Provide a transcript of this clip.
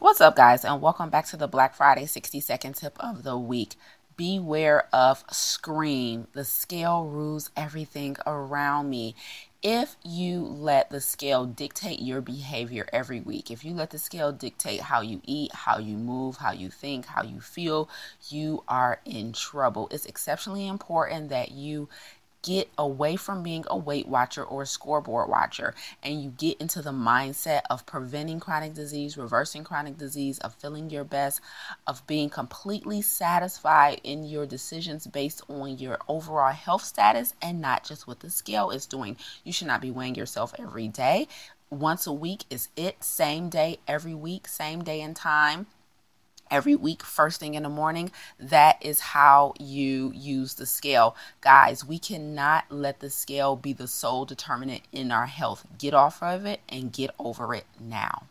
What's up, guys, and welcome back to the Black Friday 60 second tip of the week. Beware of scream. The scale rules everything around me. If you let the scale dictate your behavior every week, if you let the scale dictate how you eat, how you move, how you think, how you feel, you are in trouble. It's exceptionally important that you get away from being a weight watcher or a scoreboard watcher and you get into the mindset of preventing chronic disease, reversing chronic disease, of feeling your best, of being completely satisfied in your decisions based on your overall health status and not just what the scale is doing. You should not be weighing yourself every day. Once a week is it, same day every week, same day and time every week, first thing in the morning. That is how you use the scale. Guys, we cannot let the scale be the sole determinant in our health. Get off of it and get over it now.